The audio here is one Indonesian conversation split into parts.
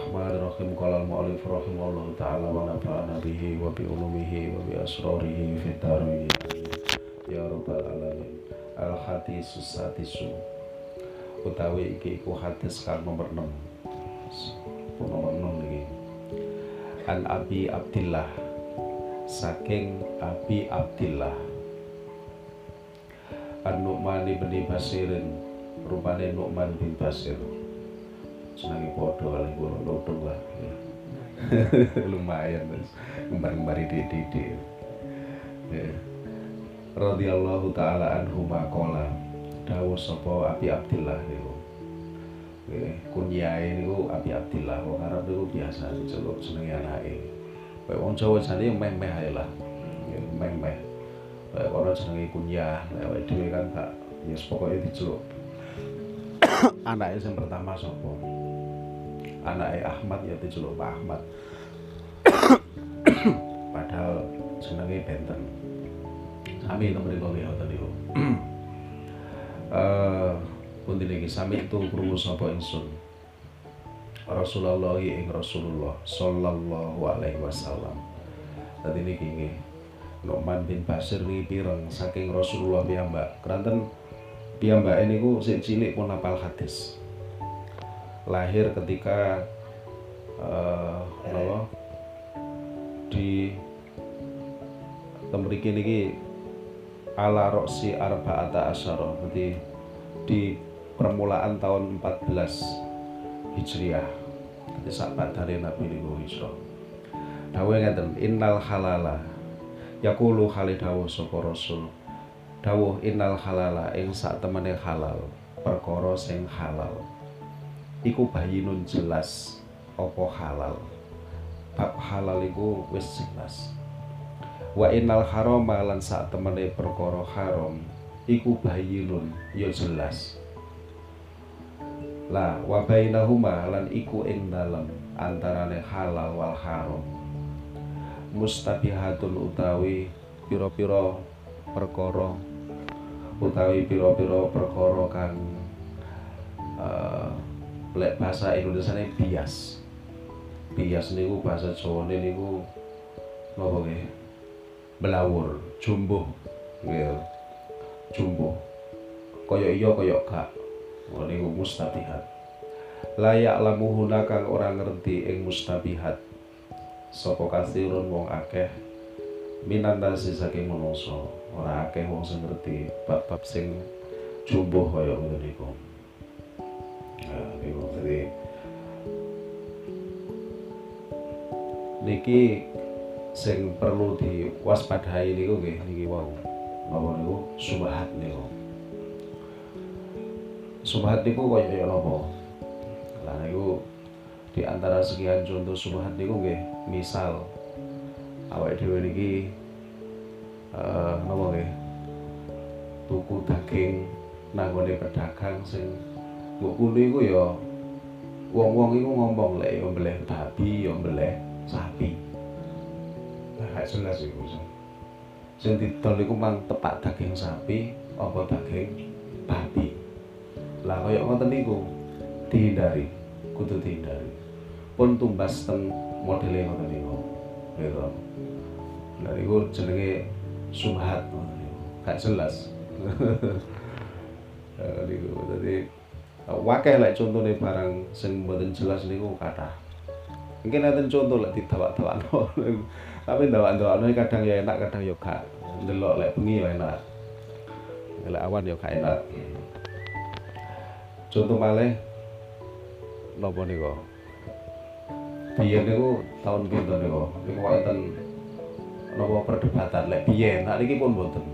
Bismillahirrahmanirrahim. Qala al-mu'alif rahimahullah ta'ala wa nafa'ana bihi wa bi ulumihi wa bi asrarihi fi ya rabbal alamin. Al hadisus sadisu utawi iki iku hadis kang nomor 6 nomor 6 iki. An Abi Abdillah. Saking Abi Abdillah. An Nu'man bin Basirin. Rupane Nu'man bin Basir senangi podo kali gue lodong lah. Lumayan terus kembali-kembali di di ya. radhiyallahu taala anhu maqala dawuh sapa Abi Abdillah niku. Nggih kunyae niku Abi Abdillah. Wong Arab niku biasa diceluk jenenge anake. Kaya wong Jawa jane meh-meh ae lah. Meh-meh. Kaya ora jenenge kunyah lek dhewe kan gak ya pokoke diceluk. Anaknya yang pertama sapa anaknya Ahmad ya diceluk Pak Ahmad. Padahal jenenge benten. Kok ya ngoten niku eh pundi niki sami itu krungu sapa ingsun? Rasulullah ing Rasulullah sallallahu alaihi wasallam. Tadi niki nggih Nu'man bin Basir niki pireng? Saking Rasulullah piyambak. Keranten piyambake niku sik cilik pun hafal hadis lahir ketika uh, apa? Di temriki niki ala roksi arba'ata asyara. Berarti di permulaan tahun 14 Hijriah. Jadi saat dari Nabi niku hijrah. Dawuh ngeten innal halala yaqulu khalidawu sapa rasul. Dawuh innal halala ing sak temene halal. Perkara sing halal iku bayinun jelas apa halal? Bab halal iku wis jelas. Wa innal harama lan sak temene perkara haram iku bayinun ya jelas. Lah wa bainahuma lan iku ing dalem antarane halal wal haram. Mustabihatun utawi pira-pira perkara utawi pira-pira perkara kang uh, lek bahasa Indonesia ini bias. Bias niku bahasa Jawa niku napa nggih? Belawur jumbo. Nggih. Jumbo. Kaya iya kaya gak. Niku mustabihat. Layak lamuhuna kang ora ngerti ing mustabihat. Sapa kasirun wong akeh? Minan nasi saking manungsa. Ora akeh wong sing ngerti bab-bab sing jumbo kaya ngono niku Nah, niku jadi niki sing perlu diwaspadai niku nggih niki wau. Napa niku subhat niku. Subhat niku kaya napa? Lah niku di antara sekian contoh subhat niku nggih misal awake dhewe niki uh, napa nggih? Tuku daging nanggone pedagang sing mbok kuwi iku ya wong-wong iku ngomong lek ya mbeleh babi ya mbeleh sapi. Nah, jelas iku. Sing didol iku mang tepak daging sapi apa daging babi. Lah kaya ngoten niku dihindari, kudu dihindari. Pun tumbas teng modele ngoten niku. Gitu. Lah niku jenenge subhat. Gak jelas. niku dadi wakeh lek contone barang sing mboten jelas niku kathah. Mungkin enten contoh lek didawak-dawakno. Tapi dawak-dawakno kadang ya enak, kadang ya gak. Ndelok lek bengi ya enak. Lek awan ya enak. Contoh malih napa niku? Biyen niku tahun pinten niku? Niku wonten napa perdebatan lek biyen, niki pun mboten.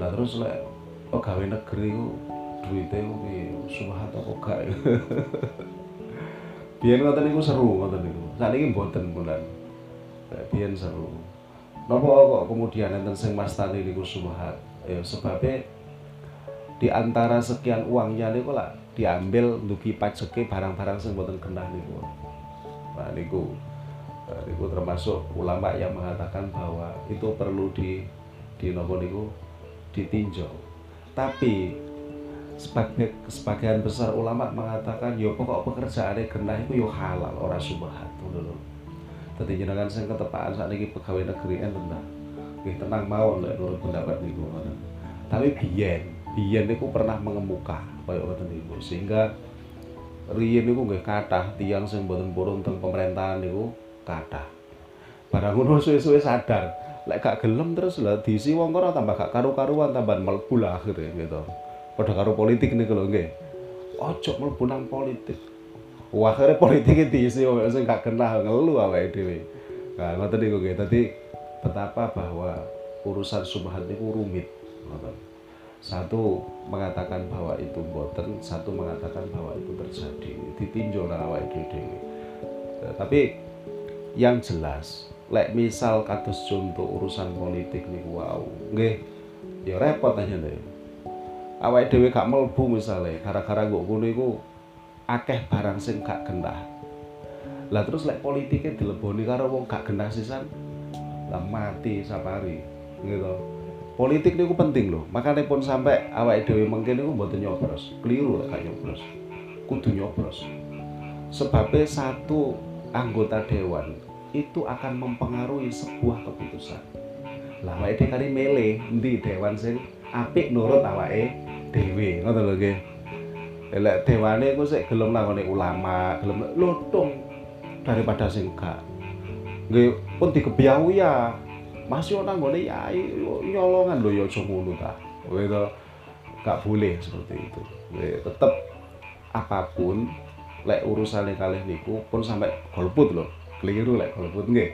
Lah terus lek pegawai negeri ku duite ku piye? Subhat apa gak? Biyen ngoten niku seru ngoten niku. Sakniki mboten bulan biyen seru. Napa kok kemudian enten sing mastani niku subhat ya sebabnya di antara sekian uangnya niku lah diambil dugi pajeke barang-barang sing mboten kenah niku. Nah niku niku termasuk ulama yang mengatakan bahwa itu perlu di di nopo niku? Ditinjau. Tapi sebagai sebagian besar ulama mengatakan yo pokok pekerjaan genah itu yo halal ora subhat lho. Dadi jenengan sing ketepaan saat ini pegawai negeri enten ta. Nggih tenang mawon lek nurut pendapat niku. Tapi biyen, biyen niku pernah mengemuka kaya ngoten niku sehingga riyen niku nggih kathah tiyang sing mboten purun teng pemerintahan niku kathah. Barang ngono suwe-suwe sadar, lek gak gelem terus lah diisi wong kono tambah gak karu-karuan tambah mlebu lah akhirnya gitu pada karo politik nih kalau nggih. Ojo mlebu nang politik. Akhirnya politik diisi wong sing gak kenal ngelu awake dhewe. Nah ngoten niku nggih. Dadi betapa bahwa urusan subhan niku rumit ngoten. Satu mengatakan bahwa itu boten satu mengatakan bahwa itu terjadi ditinjau nang awake dhewe. Tapi yang jelas lek misal kados contoh urusan politik nih wow nggih ya repot aja deh awake dhewe gak mlebu misale gara-gara nggo ngono iku akeh barang sing gak gendah lah terus lek politike dileboni karo wong gak gendah sisan lah mati sapari gitu politik niku penting loh makanya pun sampai awake dhewe mungkin niku mboten nyobros keliru gak nyobros kudu nyobros sebabnya satu anggota dewan itu akan mempengaruhi sebuah keputusan. Lah awake dhewe kali mele di dewan sing apik nurut awake dhewe ngoten lho nggih. Lek dewane iku sik gelem nangone ulama gelem lutung daripada sing gak. Nggih pun dikebiau ya. Masih orang boleh ya nyolongan lho ya aja ngono ta. Gitu gak boleh seperti itu. Tetap apa pun lek urusan kali niku pun sampai golput loh keliru lek golput nggih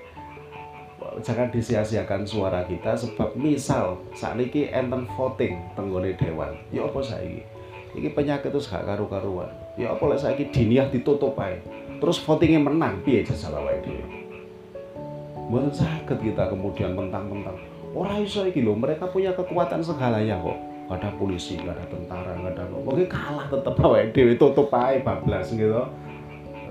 jangan disia-siakan suara kita sebab misal saat ini enten voting tenggone dewan. Ya apa saiki? Ini penyakit terus gak karu-karuan. Ya apa lek saiki diniah ditutup ae? Terus votingnya menang piye jajal awake dhewe sakit kita kemudian mentang-mentang. Orang iso iki lho mereka punya kekuatan segalanya kok. Gak ada polisi, gak ada tentara, gak ada pokoknya kalah tetep awake dhewe tutup ae bablas gitu.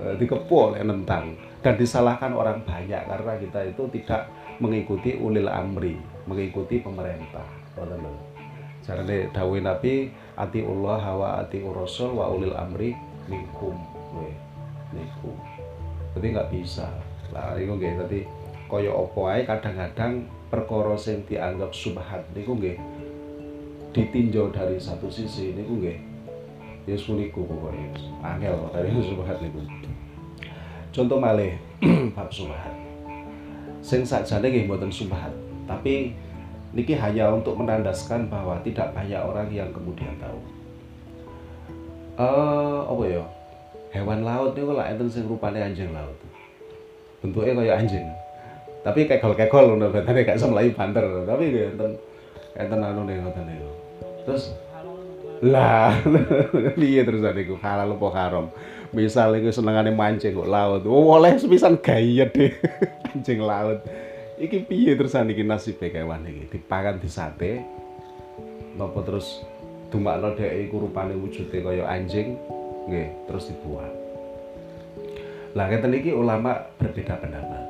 E, dikepul nentang dan disalahkan orang banyak karena kita itu tidak mengikuti ulil amri, mengikuti pemerintah. Jarane dawuh Nabi ati Allah wa ati Rasul wa ulil amri minkum. Niku. Jadi nggak bisa. Lah iku nggih tadi kaya apa ae kadang-kadang perkara sing dianggap subhat niku nggih ditinjau dari satu sisi niku nggih ya suliku pokoknya angel dari subhat niku contoh malih bab subhat sing sakjane nggih mboten subhat tapi niki hanya untuk menandaskan bahwa tidak banyak orang yang kemudian tahu. Uh, apa ya? Hewan laut niku lah enten sing rupane anjing laut. Bentuknya kayak anjing. Tapi kegol-kegol ngono betane gak iso mlayu banter. Tapi enten enten anu ning ngoten niku. Terus lah piye terus niku halal apa haram? Misal iku senengane mancing kok laut. Oh, oleh sepisan gaya deh anjing laut. Iki piye terusan iki nasibe kewan iki? Dipakan di sate napa terus dumakno dhek iku rupane wujude kaya anjing? Nggih terus dibuang. Lah ngeten ulama berbeda pendapat.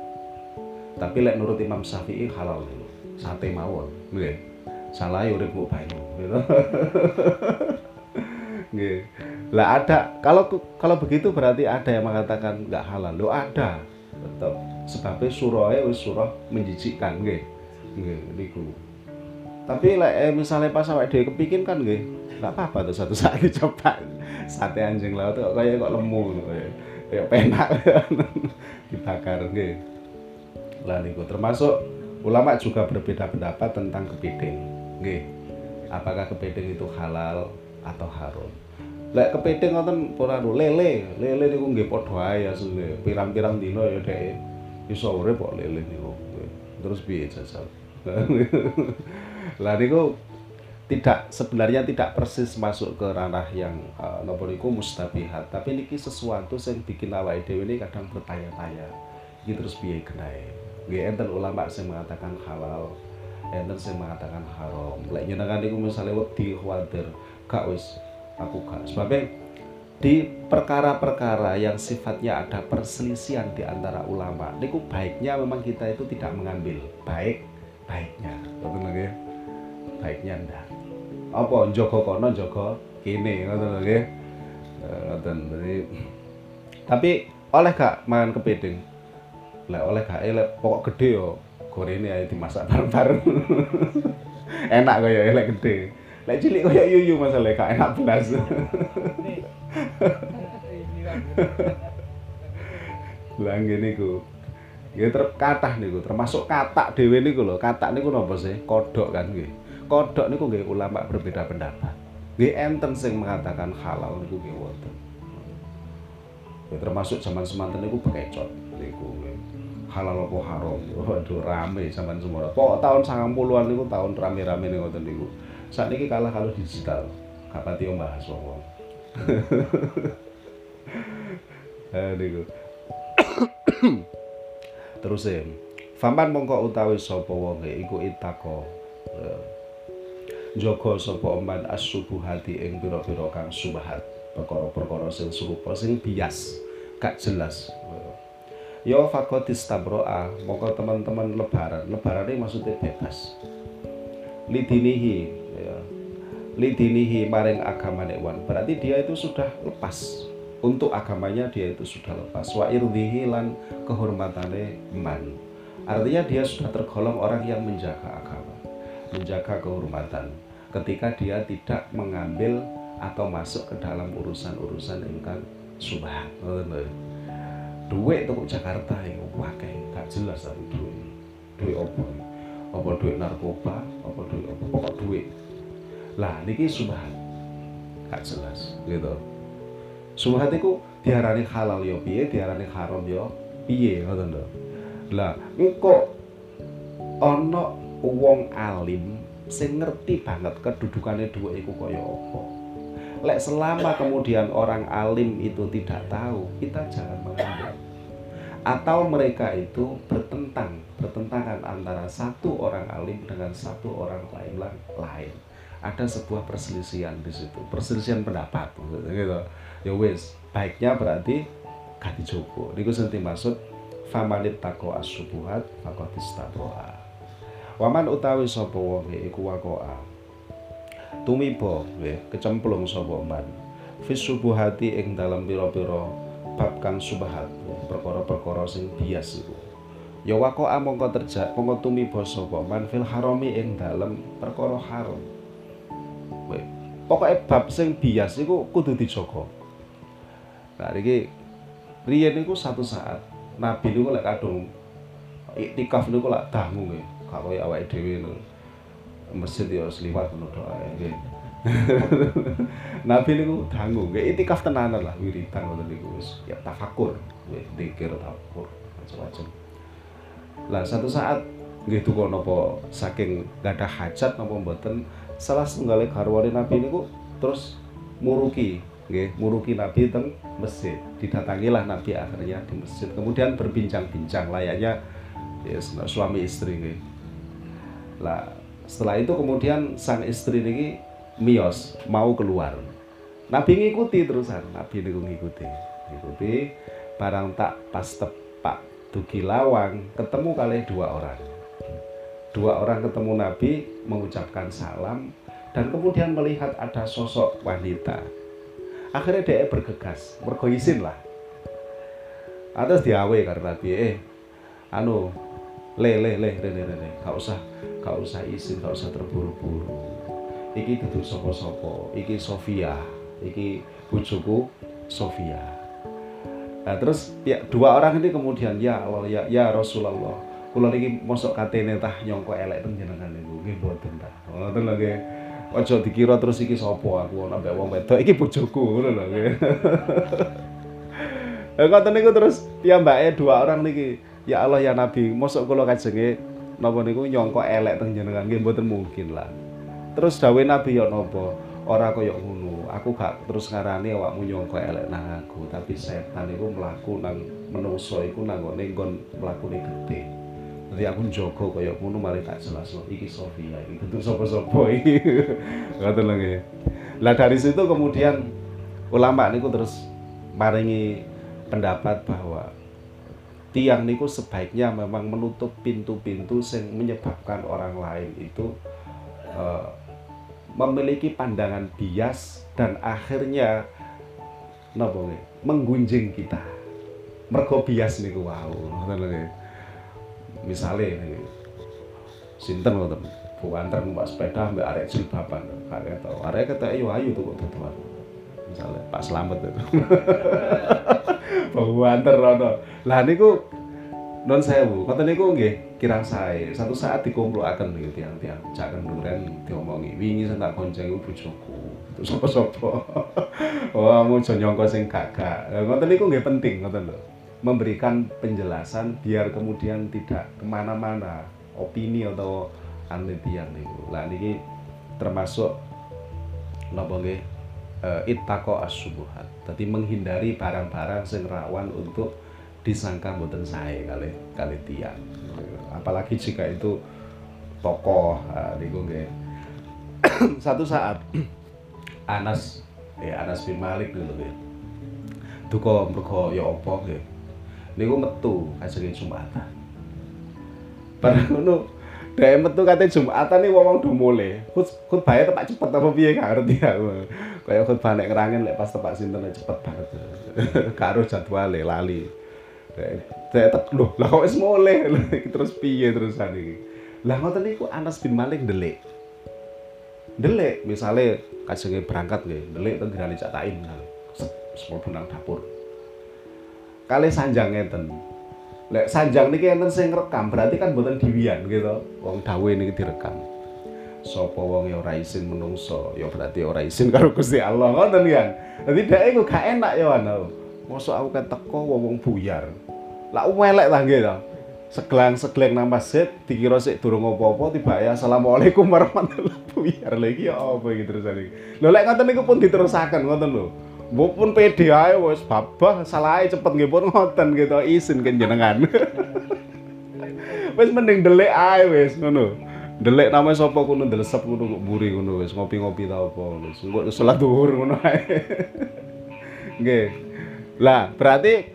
Tapi lek nurut Imam Syafi'i halal dulu sate mawon. Nggih salah ya urip banyu gitu. Nggih. Lah ada kalau kalau begitu berarti ada yang mengatakan nggak halal. Lo ada. Tetap sebabnya surah wis surah menjijikkan nggih. Nggih niku. Tapi lah eh, misalnya pas awake dhewe kepikir kan nggih nggak apa-apa tuh satu saat dicoba. Sate anjing laut kok kayak kok lemu kayak kayak penak. Dibakar nggih. Lah niku. Termasuk ulama juga berbeda pendapat tentang kepiting nggih. Apakah kepiting itu halal atau haram? Lek kepiting ngoten ora lele. Lele niku nggih padha ae asline. Pirang-pirang dina ya dhek iso urip kok lele niku. Terus piye jajal? Lah niku tidak sebenarnya tidak persis masuk ke ranah yang uh, nopo niku mustabihat. Tapi niki sesuatu yang bikin awake dhewe ini kadang bertanya-tanya. Iki terus piye kenae nggih enten ulama sing mengatakan halal enten sing mengatakan haram. Lek jenengan niku misale wedi khawatir gak wis aku gak. Sebabnya di perkara-perkara yang sifatnya ada perselisihan di antara ulama niku baiknya memang kita itu tidak mengambil. Baik baiknya. Betul lagi baiknya ndak. Apa jaga kono jaga kene ngoten lho nggih. Eh, ngoten. Tapi oleh gak mangan kepiting? Lek oleh gak lek pokok gede yo gorene ae dimasak bareng-bareng enak kaya lek gede lek cilik kaya yuyu masalah gak enak belas lah ngene iku Ya ter kathah niku termasuk katak dhewe niku lho. Katak niku napa sih? Kodok kan nggih. Kodok niku nggih ulama berbeda pendapat. Nggih enten sing mengatakan halal niku nggih wonten. Ya termasuk zaman semanten niku bekecot niku. Halal apa haram? Waduh rame zaman semua. Pokok tahun 90-an niku tahun rame-rame niku ngoten niku. Saat ini kalah kalau digital. Kapan tio bahas wong. Eh niku. terus e Faman mongko utawi sapa wonge iku itako Joko sapa man as-subuhati ing pira-pira kang subahat perkara-perkara sing serupa sing bias gak jelas Ya fakotis tabroa mongko teman-teman lebaran. Lebaran ini maksudnya bebas. Lidinihi ya. lidinihi maring agama wan. Berarti dia itu sudah lepas. Untuk agamanya dia itu sudah lepas. Wa irdhihi lan kehormatane man. Artinya dia sudah tergolong orang yang menjaga agama menjaga kehormatan. Ketika dia tidak mengambil atau masuk ke dalam urusan-urusan ingkang subhan duit untuk Jakarta ya? Wakai gak jelas tapi duit. Duit apa apa duit narkoba? Apa duit apa? Pokok duit. Lah niki subhan gak jelas gitu. Subhat iku diarani halal ya piye, diarani haram ya piye? Ngoten lho. Lah, engko ana wong alim sing ngerti banget kedudukane dhuwit iku kaya apa. Lek selama kemudian orang alim itu tidak tahu, kita jangan mengambil. Atau mereka itu bertentang, bertentangan antara satu orang alim dengan satu orang lain lain. Ada sebuah perselisihan di situ, perselisihan pendapat gitu. Ya wis baiknya berarti gak dijogo niku sing dimaksud famanit tako asubuhat faqad istabroa waman utawi sapa wong iku wakoa. Nggih kecemplung sapa man. Fi subuhati ing dalam pira-pira bab kang subahat perkara-perkara sing bias iku. Ya wakoa mongko terjak mongko tumiba sapa man harami ing dalam perkara haram. Pokoknya bab sing bias iku kudu dijaga. Nah, iki riyen niku satu saat Nabi niku lek kadung iktikaf niku lek dangu nggih, koyo awake dhewe lho. Masjid ya seliwat ngono tok nggih. Nabi niku dangu, nggih iktikaf tenanan lah wiridan ngoten niku wis ya tafakur, nggih dikir tafakur macam-macam. Lah satu saat nggih duka napa saking gadah hajat napa mboten salah setunggal garwane Nabi niku terus muruki nggih muruki Nabi teng masjid didatangilah Nabi akhirnya di masjid kemudian berbincang-bincang layaknya ya, suami istri nggih lah setelah itu kemudian sang istri ini mios mau keluar. Nabi ngikuti terusan Nabi niku ngikuti. Ngikuti barang tak pas tepak dugi lawang ketemu kali dua orang. Dua orang ketemu Nabi mengucapkan salam dan kemudian melihat ada sosok wanita. Akhirnya dia bergegas mergo izin lah. Atas diawe karena dia eh anu le le le le le le gak usah gak usah izin gak usah terburu-buru iki duduk sopo-sopo iki Sofia. Iki bujuku Sofia. Nah terus ya dua orang ini kemudian ya Allah ya ya Rasulullah. Kula niki mosok katene tah nyongko elek panjenengan niku. Nggih mboten ta. Ngoten lho nggih. Ojo dikira terus iki sapa aku ana mbek wong wedok. Iki bojoku ngono lho. Lah ngoten niku terus piyambake dua orang niki. Ya Allah ya Nabi, mosok kula kajenge napa niku nyangka elek teng jenengan. Nggih mboten mungkin lah. Terus dawuh Nabi ya napa? Ora kaya ngono. Aku gak terus ngarani awakmu nyangka elek nang aku, tapi setan iku mlaku nang menungso iku nang nggon mlakune gede. Jadi aku njogo kaya ngono mari tak jelasno iki Sofia iki tentu sapa-sapa iki. Ngoten lho nggih. Lah dari situ kemudian ulama niku terus maringi pendapat bahwa tiang niku sebaiknya memang menutup pintu-pintu yang menyebabkan orang lain itu uh, memiliki pandangan bias dan akhirnya nggih menggunjing kita. Mergo bias niku wow lho misale sinten ngoten Bu antar numpak sepeda mbak arek jilbaban arek tau arek kata ayo ayu tuh kok tuan misalnya Pak Slamet itu. Bu antar rono lah niku non sewu. Kata niku nggih kirang sae. Satu saat dikumpulaken niku tiang-tiang. Jangan duren diomongi wingi sing tak gonceng bojoku. Itu sapa-sapa. Oh mau nyongko sing gak-gak ngoten niku nggih penting ngoten lho. Memberikan penjelasan biar kemudian tidak ke mana-mana opini atau anlitian niku. Lah niki termasuk napa nggih? Uh, ittaqo as-subuhat. Dadi menghindari barang-barang sing rawan untuk disangka mboten sae kali kali tiang. Apalagi jika itu tokoh uh, niku nggih. Satu saat Anas ya Anas bin Malik dulu nggih. Duka mergo ya apa nggih. Niku metu kajenge Jumatan. Barang ngono Dek metu kate Jumatan nih wong do mulai. Khutbahnya tepak cepet apa piye gak ngerti aku. Kayak khutbah nek ngerangen lek pas tepak sinten cepet banget. Karo jadwale lali. Dek tek lho, lah kok wis mulai terus piye terusan iki. Lah ngoten niku Anas bin Malik ndelik. Ndelik misale kajenge berangkat nggih, ndelik teng gerane Cak Taim. Semua benang dapur. Kali sanjang ngeten. Lek sanjang niki enten sing rekam, berarti kan mboten diwian gitu. Wong dawuh niki direkam. Sapa wong ya ora isin menungso, ya berarti ora isin karo Gusti Allah. Ngoten kan. Dadi dhek iku gak enak ya ana. Mosok aku kan teko wong buyar. Lah umelek ta nggih to. Seglang-segleng nang masjid dikira sik durung apa-apa tiba ya assalamualaikum warahmatullahi buyar lagi ya apa iki iki. Lho lek ngoten niku pun diterusaken ngoten lho. Mbok pun pede ae wis babah salah cepet nggih pun ngoten gitu isin kan jenengan. wis mending delik ae wis ngono. Delik namanya sapa kuno ndelesep kuno buri ngono wis ngopi-ngopi ta apa wis engko salat dhuwur ngono ae. Nggih. Lah, berarti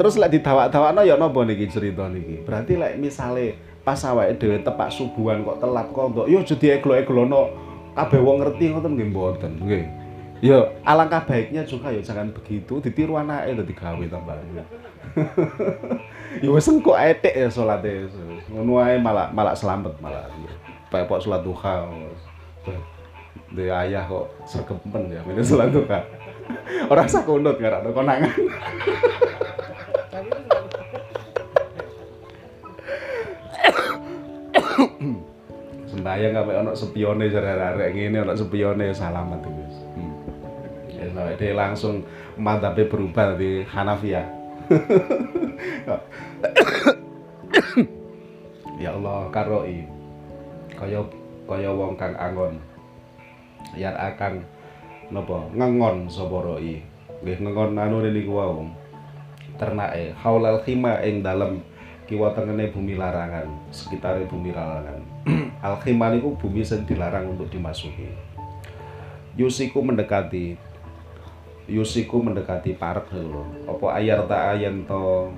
terus lek didawak-dawakno ya napa niki cerita niki? Berarti lek misale pas awake dhewe tepak subuhan kok telat kok yo aja dieglo-eglono kabeh wong ngerti ngoten nggih mboten nggih. Ya, alangkah baiknya juga ya jangan begitu, ditiru anake lho digawe tambah. ya wis engko etik ya salate. Ngono ae malah malah selamat malah. Pepok salat duha. De ayah kok sergempen ya mene salat duha. Ora usah kunut ngarakno konangan. Sembayang kabeh ana sepione jare arek ngene ana sepione salamat iki ya dia langsung mantapnya berubah di Hanafiyah. Ya Allah karoi. Kaya kaya wong kang angon yar akan napa ngengon sapa roi nggih ngengon anu niku wae ternake haulal khima ing dalem kiwa tengene bumi larangan sekitar bumi larangan al khima niku bumi sing dilarang untuk dimasuki yusiku mendekati yusiku mendekati parek lho. Apa ayarta ayanto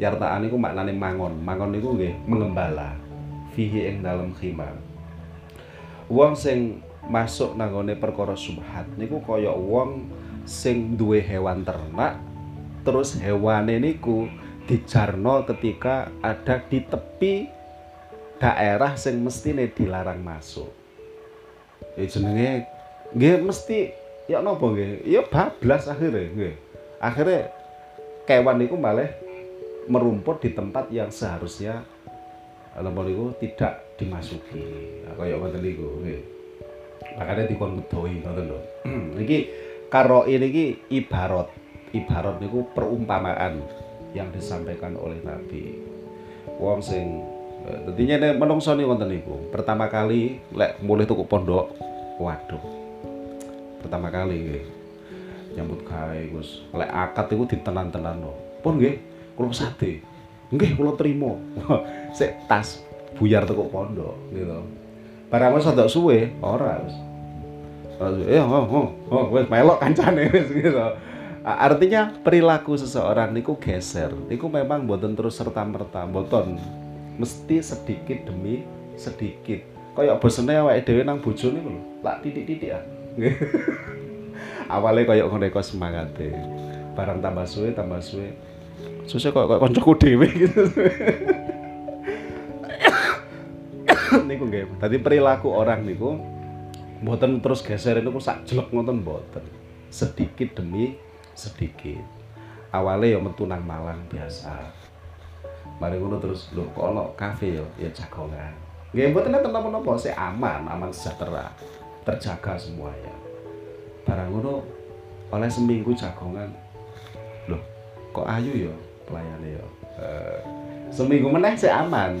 yartaan niku maknane mangon. Mangon niku nggih mengembala. Fihi ing dalem khimar. Wong sing masuk nanggone perkara subhat. Niku kaya wong sing duwe hewan ternak terus hewane niku dijarno ketika ada di tepi daerah sing mestine dilarang masuk. Ya jenenge nggih mesti ya nopo nggih? Ya bablas akhirnya nggih. Akhirnya kewan itu malah merumput di tempat yang seharusnya napa niku tidak dimasuki. Nah, kaya ngoten niku nggih makanya dikon ngedoi ngoten lho. Iki karo ini ibarat ibarat niku perumpamaan yang disampaikan oleh Nabi. Wong sing tentunya eh, menungso nih wonten niku. Pertama kali lek mulai tuku pondok waduh. Pertama kali nggih. Nyambut gawe Gus lek akad iku ditenan-tenan no pun nggih kula sate. Nggih kula trimo sik tas buyar teko pondok gitu barang wis rada suwe ora wis. Eh oh oh. Oh wis melok kancane wis gitu. Artinya perilaku seseorang niku geser. Niku memang mboten terus serta merta mboten. Mesti sedikit demi sedikit. Kaya bosene awake dhewe nang bojone lho lak titik-titik ah awalnya kaya ngono kok semangate. Barang tambah suwe tambah suwe. Susah kok kok koncoku dhewe gitu niku nggih. Dadi perilaku orang niku mboten terus geser niku sak jelek ngoten mboten. Sedikit demi sedikit. Awalnya ya metu nang Malang biasa. Mari ngono terus lho kok ono kafe ya ya jagongan nggih mboten enten napa-napa sik aman aman sejahtera. Terjaga semuanya barang ngono oleh seminggu jagongan. Loh kok ayu ya pelayannya ya? Uh, seminggu meneh sik aman.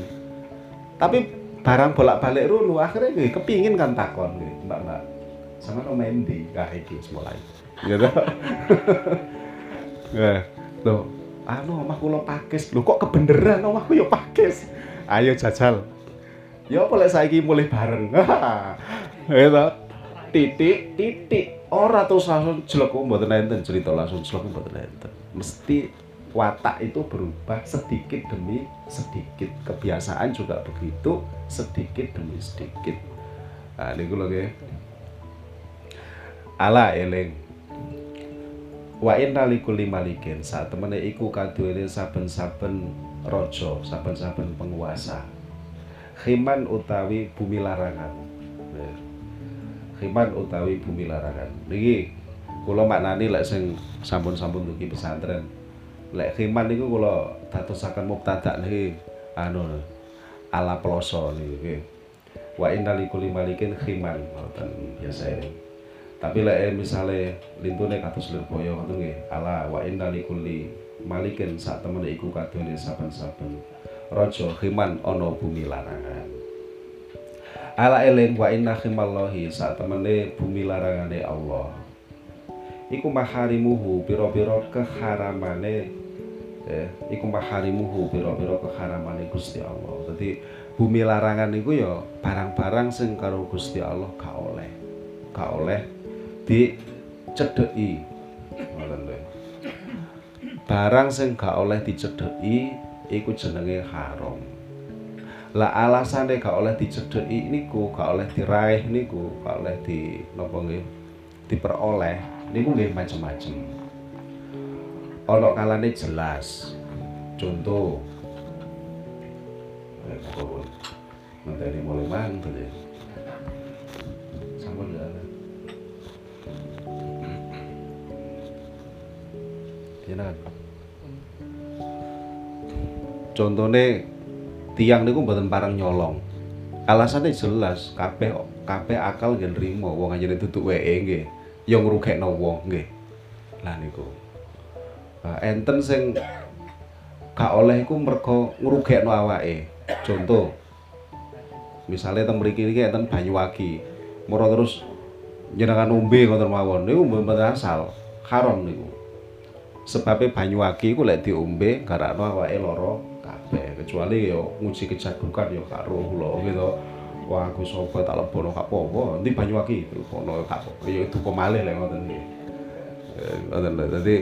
Tapi barang bolak-balik runu akhirnya gue kepingin kan takon gue mbak mbak sama no main di kah iki mulai. Gitu Nah, loh, anu omah kula pakis. Lho kok kebeneran omahku ya pakis. Ayo jajal. Ya boleh saiki mulai bareng? Gitu titik titik. Ora terus langsung jelek mboten enten cerita langsung jelek mboten enten. Mesti watak itu berubah sedikit demi sedikit. Kebiasaan juga begitu sedikit demi sedikit. Nah ini gue lagi. Ala eling. Wa inna likulli malikin. Saat temene iku kaduwene saben-saben raja saben-saben penguasa. Khiman utawi bumi larangan. Khiman utawi bumi larangan. Niki kula maknani lek sing sampun-sampun dugi pesantren lek khiman niku kula dadosaken mubtada niki anu ala ploso niki. Wa inna likulli malikin khiman ngoten biasa ini. Tapi lek misale lintune kados lirboyo ngoten nggih ala wa inna likulli malikin sak temene iku kadone saben-saben. Raja khiman ana bumi larangan. Ala eling wa inna khimallahi saat temene bumi larangane Allah. Iku maharimuhu pira-pira keharamane eh iku maharimuhu pira-pira keharamane Gusti Allah. Dadi bumi larangan iku ya barang-barang sing karo Gusti Allah gak oleh. Gak oleh dicedheki. Barang sing gak oleh dicedheki iku jenenge haram. Lah alasane gak oleh dicedheki niku gak oleh diraih niku gak oleh di nggih diperoleh niku nggih macam-macam ana kalane jelas. Contoh. Nanti ini mulai mantul ya. Sampun ya Jangan contohnya tiang niku mboten parang nyolong. Alasannya jelas kabeh kabeh akal nggih nrimo. Wong anjene duduk wae nggih. Ya ngrugekno wong nggih. Lah niku enten sing gak oleh iku mergo ngrugekno awake. Contoh misalnya teng mriki iki enten Banyuwangi. Moro terus jenengan umbe ngoten mawon. Niku mboten asal haram niku. Sebabnya Banyuwangi iku lek diombe garakno awake lara kabeh kecuali yo nguji kejadukan yo karo kula gitu. Wah aku sapa tak lebono gak apa-apa. Endi Banyuwangi? Telepono gak apa ya duka malih lek ngoten iki. Eh, ngoten lho. Dadi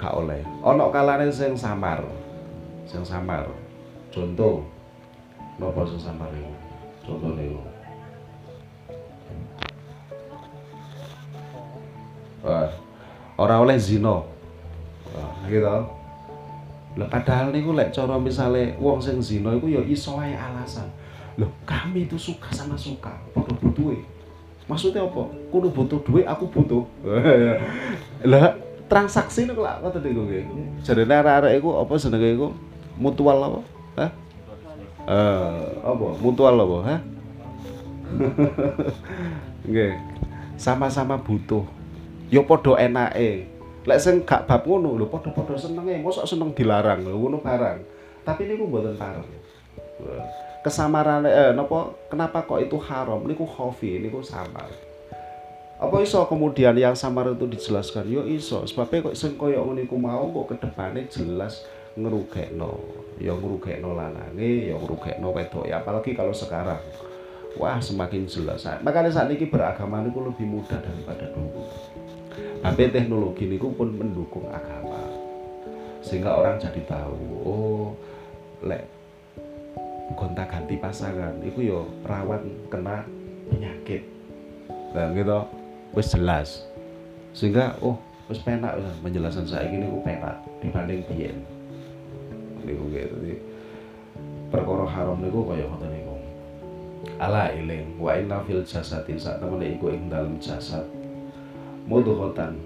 gak oleh ana kalane sing samar sing samar contoh napa sing samar iku niku Wah, ora oleh zina. Gitu. Lah padahal niku lek cara misale wong sing zina iku ya iso wae alasan. Loh, kami itu suka sama suka, padha butuhe. Maksudnya apa? Kudu butuh duit, aku butuh. Lah transaksi niku lak ngoten niku nggih. Jarene arek-arek iku apa senenge iku mutual apa? Hah? Eh, apa? Mutual apa, hah? Nggih. Sama-sama butuh. Ya padha enake lek sing gak bab ngono lho padha-padha senenge mosok seneng dilarang lho ngono barang tapi niku mboten pareng kesamaran eh napa kenapa kok itu haram niku khofi niku samar apa iso kemudian yang samar itu dijelaskan? Yo iso. Sebabnya kok sing koyo ngono iku mau kok kedepane jelas ngerugekno ya ngerugekno lanange ya ngerugekno wedok. Ya apalagi kalau sekarang. Wah semakin jelas. Makanya saat ini beragama niku lebih mudah daripada dulu. Tapi teknologi ini pun mendukung agama. Sehingga orang jadi tahu oh lek gonta-ganti pasangan iku yo rawan kena penyakit. Nah gitu wis jelas. Sehingga oh wis penak penjelasan saya ini niku penak dibanding biyen. Niku gitu. Perkara haram niku kaya ngoten niku. Ala iling wa inna fil jasadin sak temene iku ing dalem jasad. Mudghatan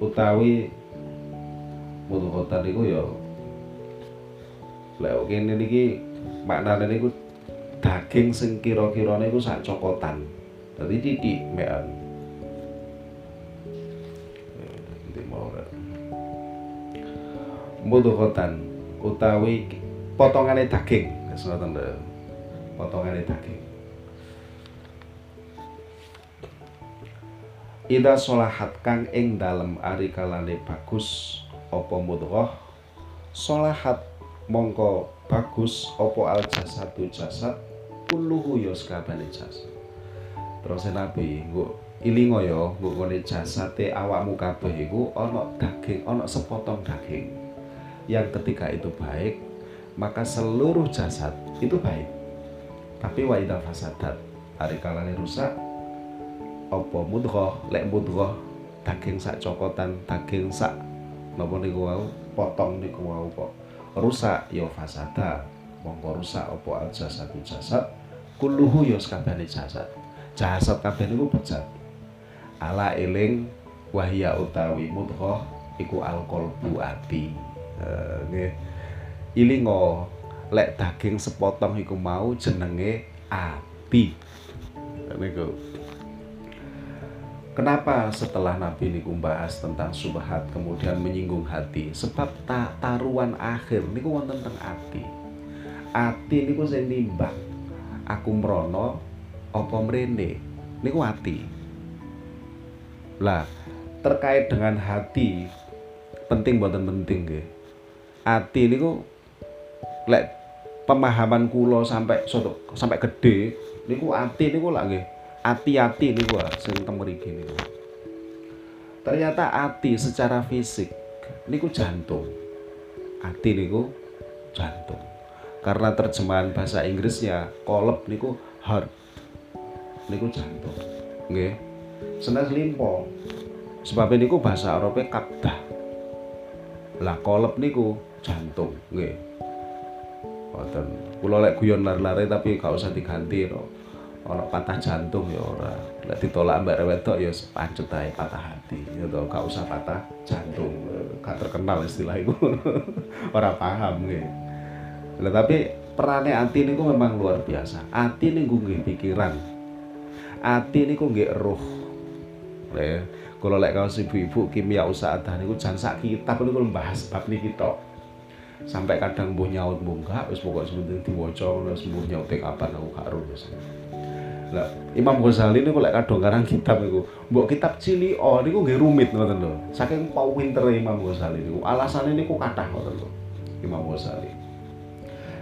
utawi mudghatan iku ya lek kene niki maknane niku daging sing kira-kira niku sak cokotan. Dadi titik mekan. Mudghatan utawi potongane daging. Ngoten lho. Potongane daging. Ida solahat kang ing dalem ari kalane bagus apa mudghah solahat mongko bagus apa al jasadu jasad kulluhu ya sakabane jasad terus nabi nggo ilingo ya nggo ngene jasate awakmu kabeh iku ana daging ana sepotong daging yang ketika itu baik maka seluruh jasad itu baik. Tapi wa idza fasadat hari kalane rusak apa mudghah? Lek mudghah daging sak cokotan daging sak napa niku wau? Potong niku wau kok. Rusak ya fasada. Mongko rusak apa al jasad jasad. Kulluhu ya sakabehane jasad. Jasad kabeh niku bejat. Ala eling wahya utawi mudghah iku alqalbu nggih ilingo lek daging sepotong iku mau jenenge ati niku Kenapa setelah Nabi niku bahas tentang subhat kemudian menyinggung hati? Sebab ta taruhan akhir niku wonten teng ati. Ati niku sing nimbang. Aku mrono apa mrene? Niku ati. Lah, terkait dengan hati penting buatan penting nggih. Ati niku lek pemahaman kula sampai sampai gede niku ati niku hati-hati nih gua sing temeriki nih ternyata hati secara fisik niku jantung. Hati niku jantung. Karena terjemahan bahasa Inggrisnya kolep niku heart. Niku jantung nggih. Senes limpo sebab niku bahasa Eropa kabdah. Lah kolep niku jantung nggih. Wonten kula lek guyon lar-lare tapi gak usah diganti no ono patah jantung ya ora. Lek ditolak mbak wedok ya pancet ae patah hati. Ya to gak usah patah jantung. Gak terkenal istilah itu ora paham nggih. Lah tapi perane ati niku memang luar biasa. Ati niku nggih pikiran. Ati niku nggih roh ya kalau lek kaos ibu-ibu kimia usahadah niku jan sak kitab niku membahas bab niki tok sampai kadang mbuh nyaut mbuh enggak wis pokok sebentar diwaca wis mbuh nyaut kapan aku gak ero lah Imam Ghazali niku lek kadang karang kitab niku, mbok kitab cili oh niku nggih rumit ngoten lho. Saking pau pinter Imam Ghazali niku, alasane niku kathah ngoten lho. Imam Ghazali.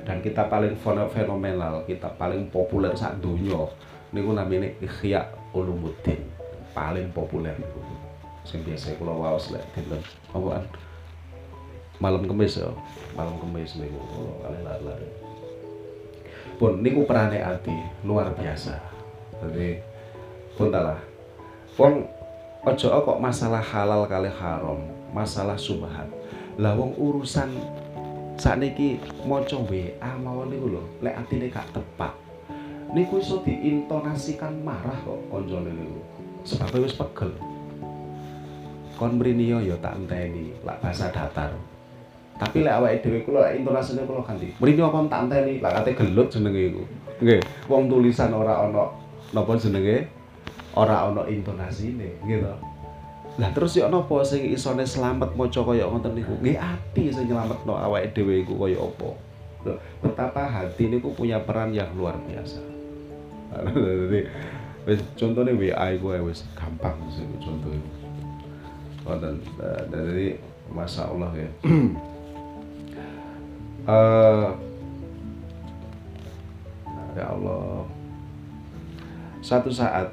Dan kitab paling fenomenal, kitab paling populer sak donya niku namine Ihya Ulumuddin. Paling populer niku. Sing biasa kula waos lek dinten apaan? Malam kemis ya. Malam kemis niku kula kali lari-lari. Pun niku perane ati luar biasa. Jadi puntalah wong ojo kok masalah halal kali haram. Masalah subhat lah wong urusan sakniki maca WA mawon niku lho. Lek atine gak tepat. Niku iso diintonasikan marah kok koncone niku. Sebab wis pegel. Kon mrini yo tak enteni lak bahasa datar tapi lek awake dhewe kula intonasine kula ganti. Mrini apa tak enteni? Lak kate gelut jenenge iku. Nggih. Wong tulisan ora ana napa jenenge? Ora ana intonasine gitu lah terus ya napa sing isone slamet maca kaya ngoten niku? Nggih ati sing nyelametno awake dhewe iku kaya apa? Betapa hati niku punya peran yang luar biasa. Jadi wis contone WA iku wis gampang sih contoh itu wonten dari Masya Allah ya uh, ya Allah. Satu saat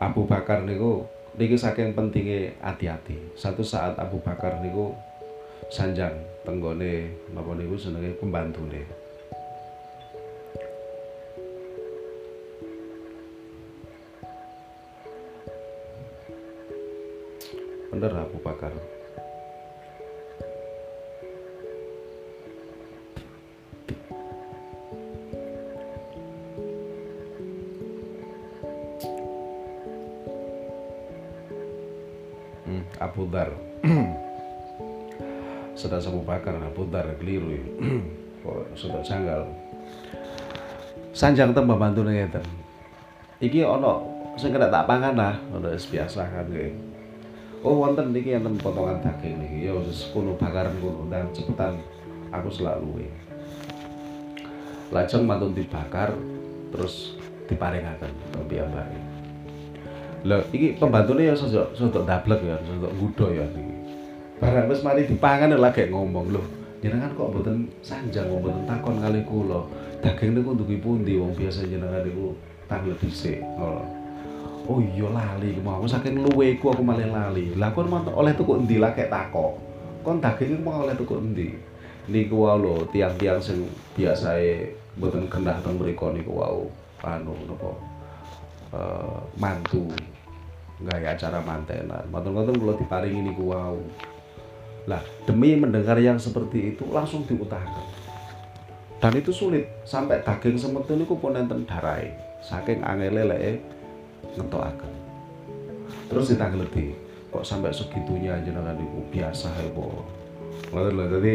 Abu Bakar niku niki saking pentingnya hati-hati. Satu saat Abu Bakar niku sanjang tenggone napa niku jenenge pembantune. Bener Abu Bakar hmm, Abu Dar sudah Abu Bakar Abu Dar keliru kok sudah janggal. Sanjang tembak bantu ngeten iki ono sing kena tak pangan lah ono biasa kan nggih oh wonten niki enten potongan daging niki. Ya wis kuno bakaran kuno dan cepetan aku selalu ya lajeng mantun dibakar terus diparingaken piyambake lho iki pembantune ya sosok sosok dablek ya sosok gudo ya niki barang wis mari dipangan lagi ngomong lho jenengan kok mboten sanjang kok mboten takon kali kula? Daging niku ndugi pundi? Wong biasa jenengan niku tanglet dhisik oh. oh iya lali mau saking luwe ku aku malah lali. Lah kon oleh tuku endi lah kek takok? Kon daging mau oleh tuku endi? Niku wae lho tiang-tiang sing biasae mboten kendah teng mriku niku wae anu napa? Uh, mantu gaya acara mantenan matur-matur kula diparingi niku wae lah demi mendengar yang seperti itu langsung diutahkan. Dan itu sulit sampai daging semetu niku pun enten darai saking angele leke ngetokaken. Terus ditanggleti kok sampai segitunya jenengan niku biasa po. Ngoten lho dadi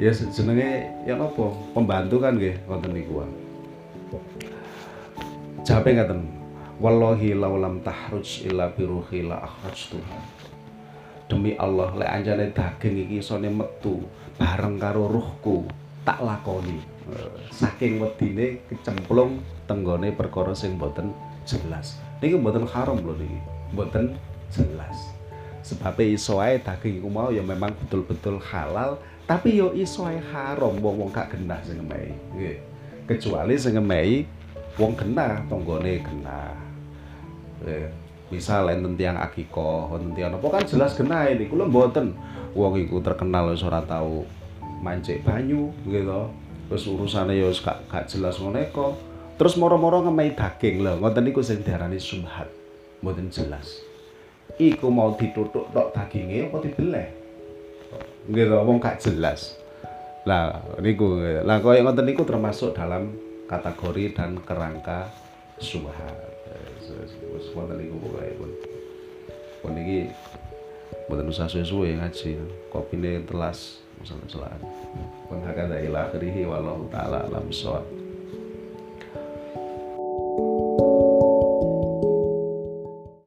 ya jenenge ya apa pembantu kan nggih ngoten niku. Jape ngaten. Wallahi laulam tahruj illa biruhi la akhrajtuha. Demi Allah lek anjane daging iki isone metu bareng karo ruhku tak lakoni. Saking wedine kecemplung tenggone perkara sing boten jelas. Niki boten haram lho niki boten jelas. Sebab iso ae daging iku mau ya memang betul-betul halal tapi yo iso ae haram wong-wong gak genah sing kecuali sing ngemehi wong genah tanggane genah misal enten tiang akiko enten tiang apa. Kan jelas kena ini. Kula mboten. Wong iku terkenal wis ora tau mancik banyu gitu. Terus urusannya ya gak, gak jelas ngono terus moro-moro ngemai daging lho. Ngoten niku sing diarani subhat mboten jelas. Iku mau ditutuk tok dagingnya apa dibeleh? Gitu wong gak jelas. Lah niku lah koyo ngoten niku termasuk dalam kategori dan kerangka subhat wonten niku pokoke. Pun pun iki mboten usah suwe-suwe ngaji. Kopine telas musan celaan pun hakada ila akhirih wallahu taala alam bisawab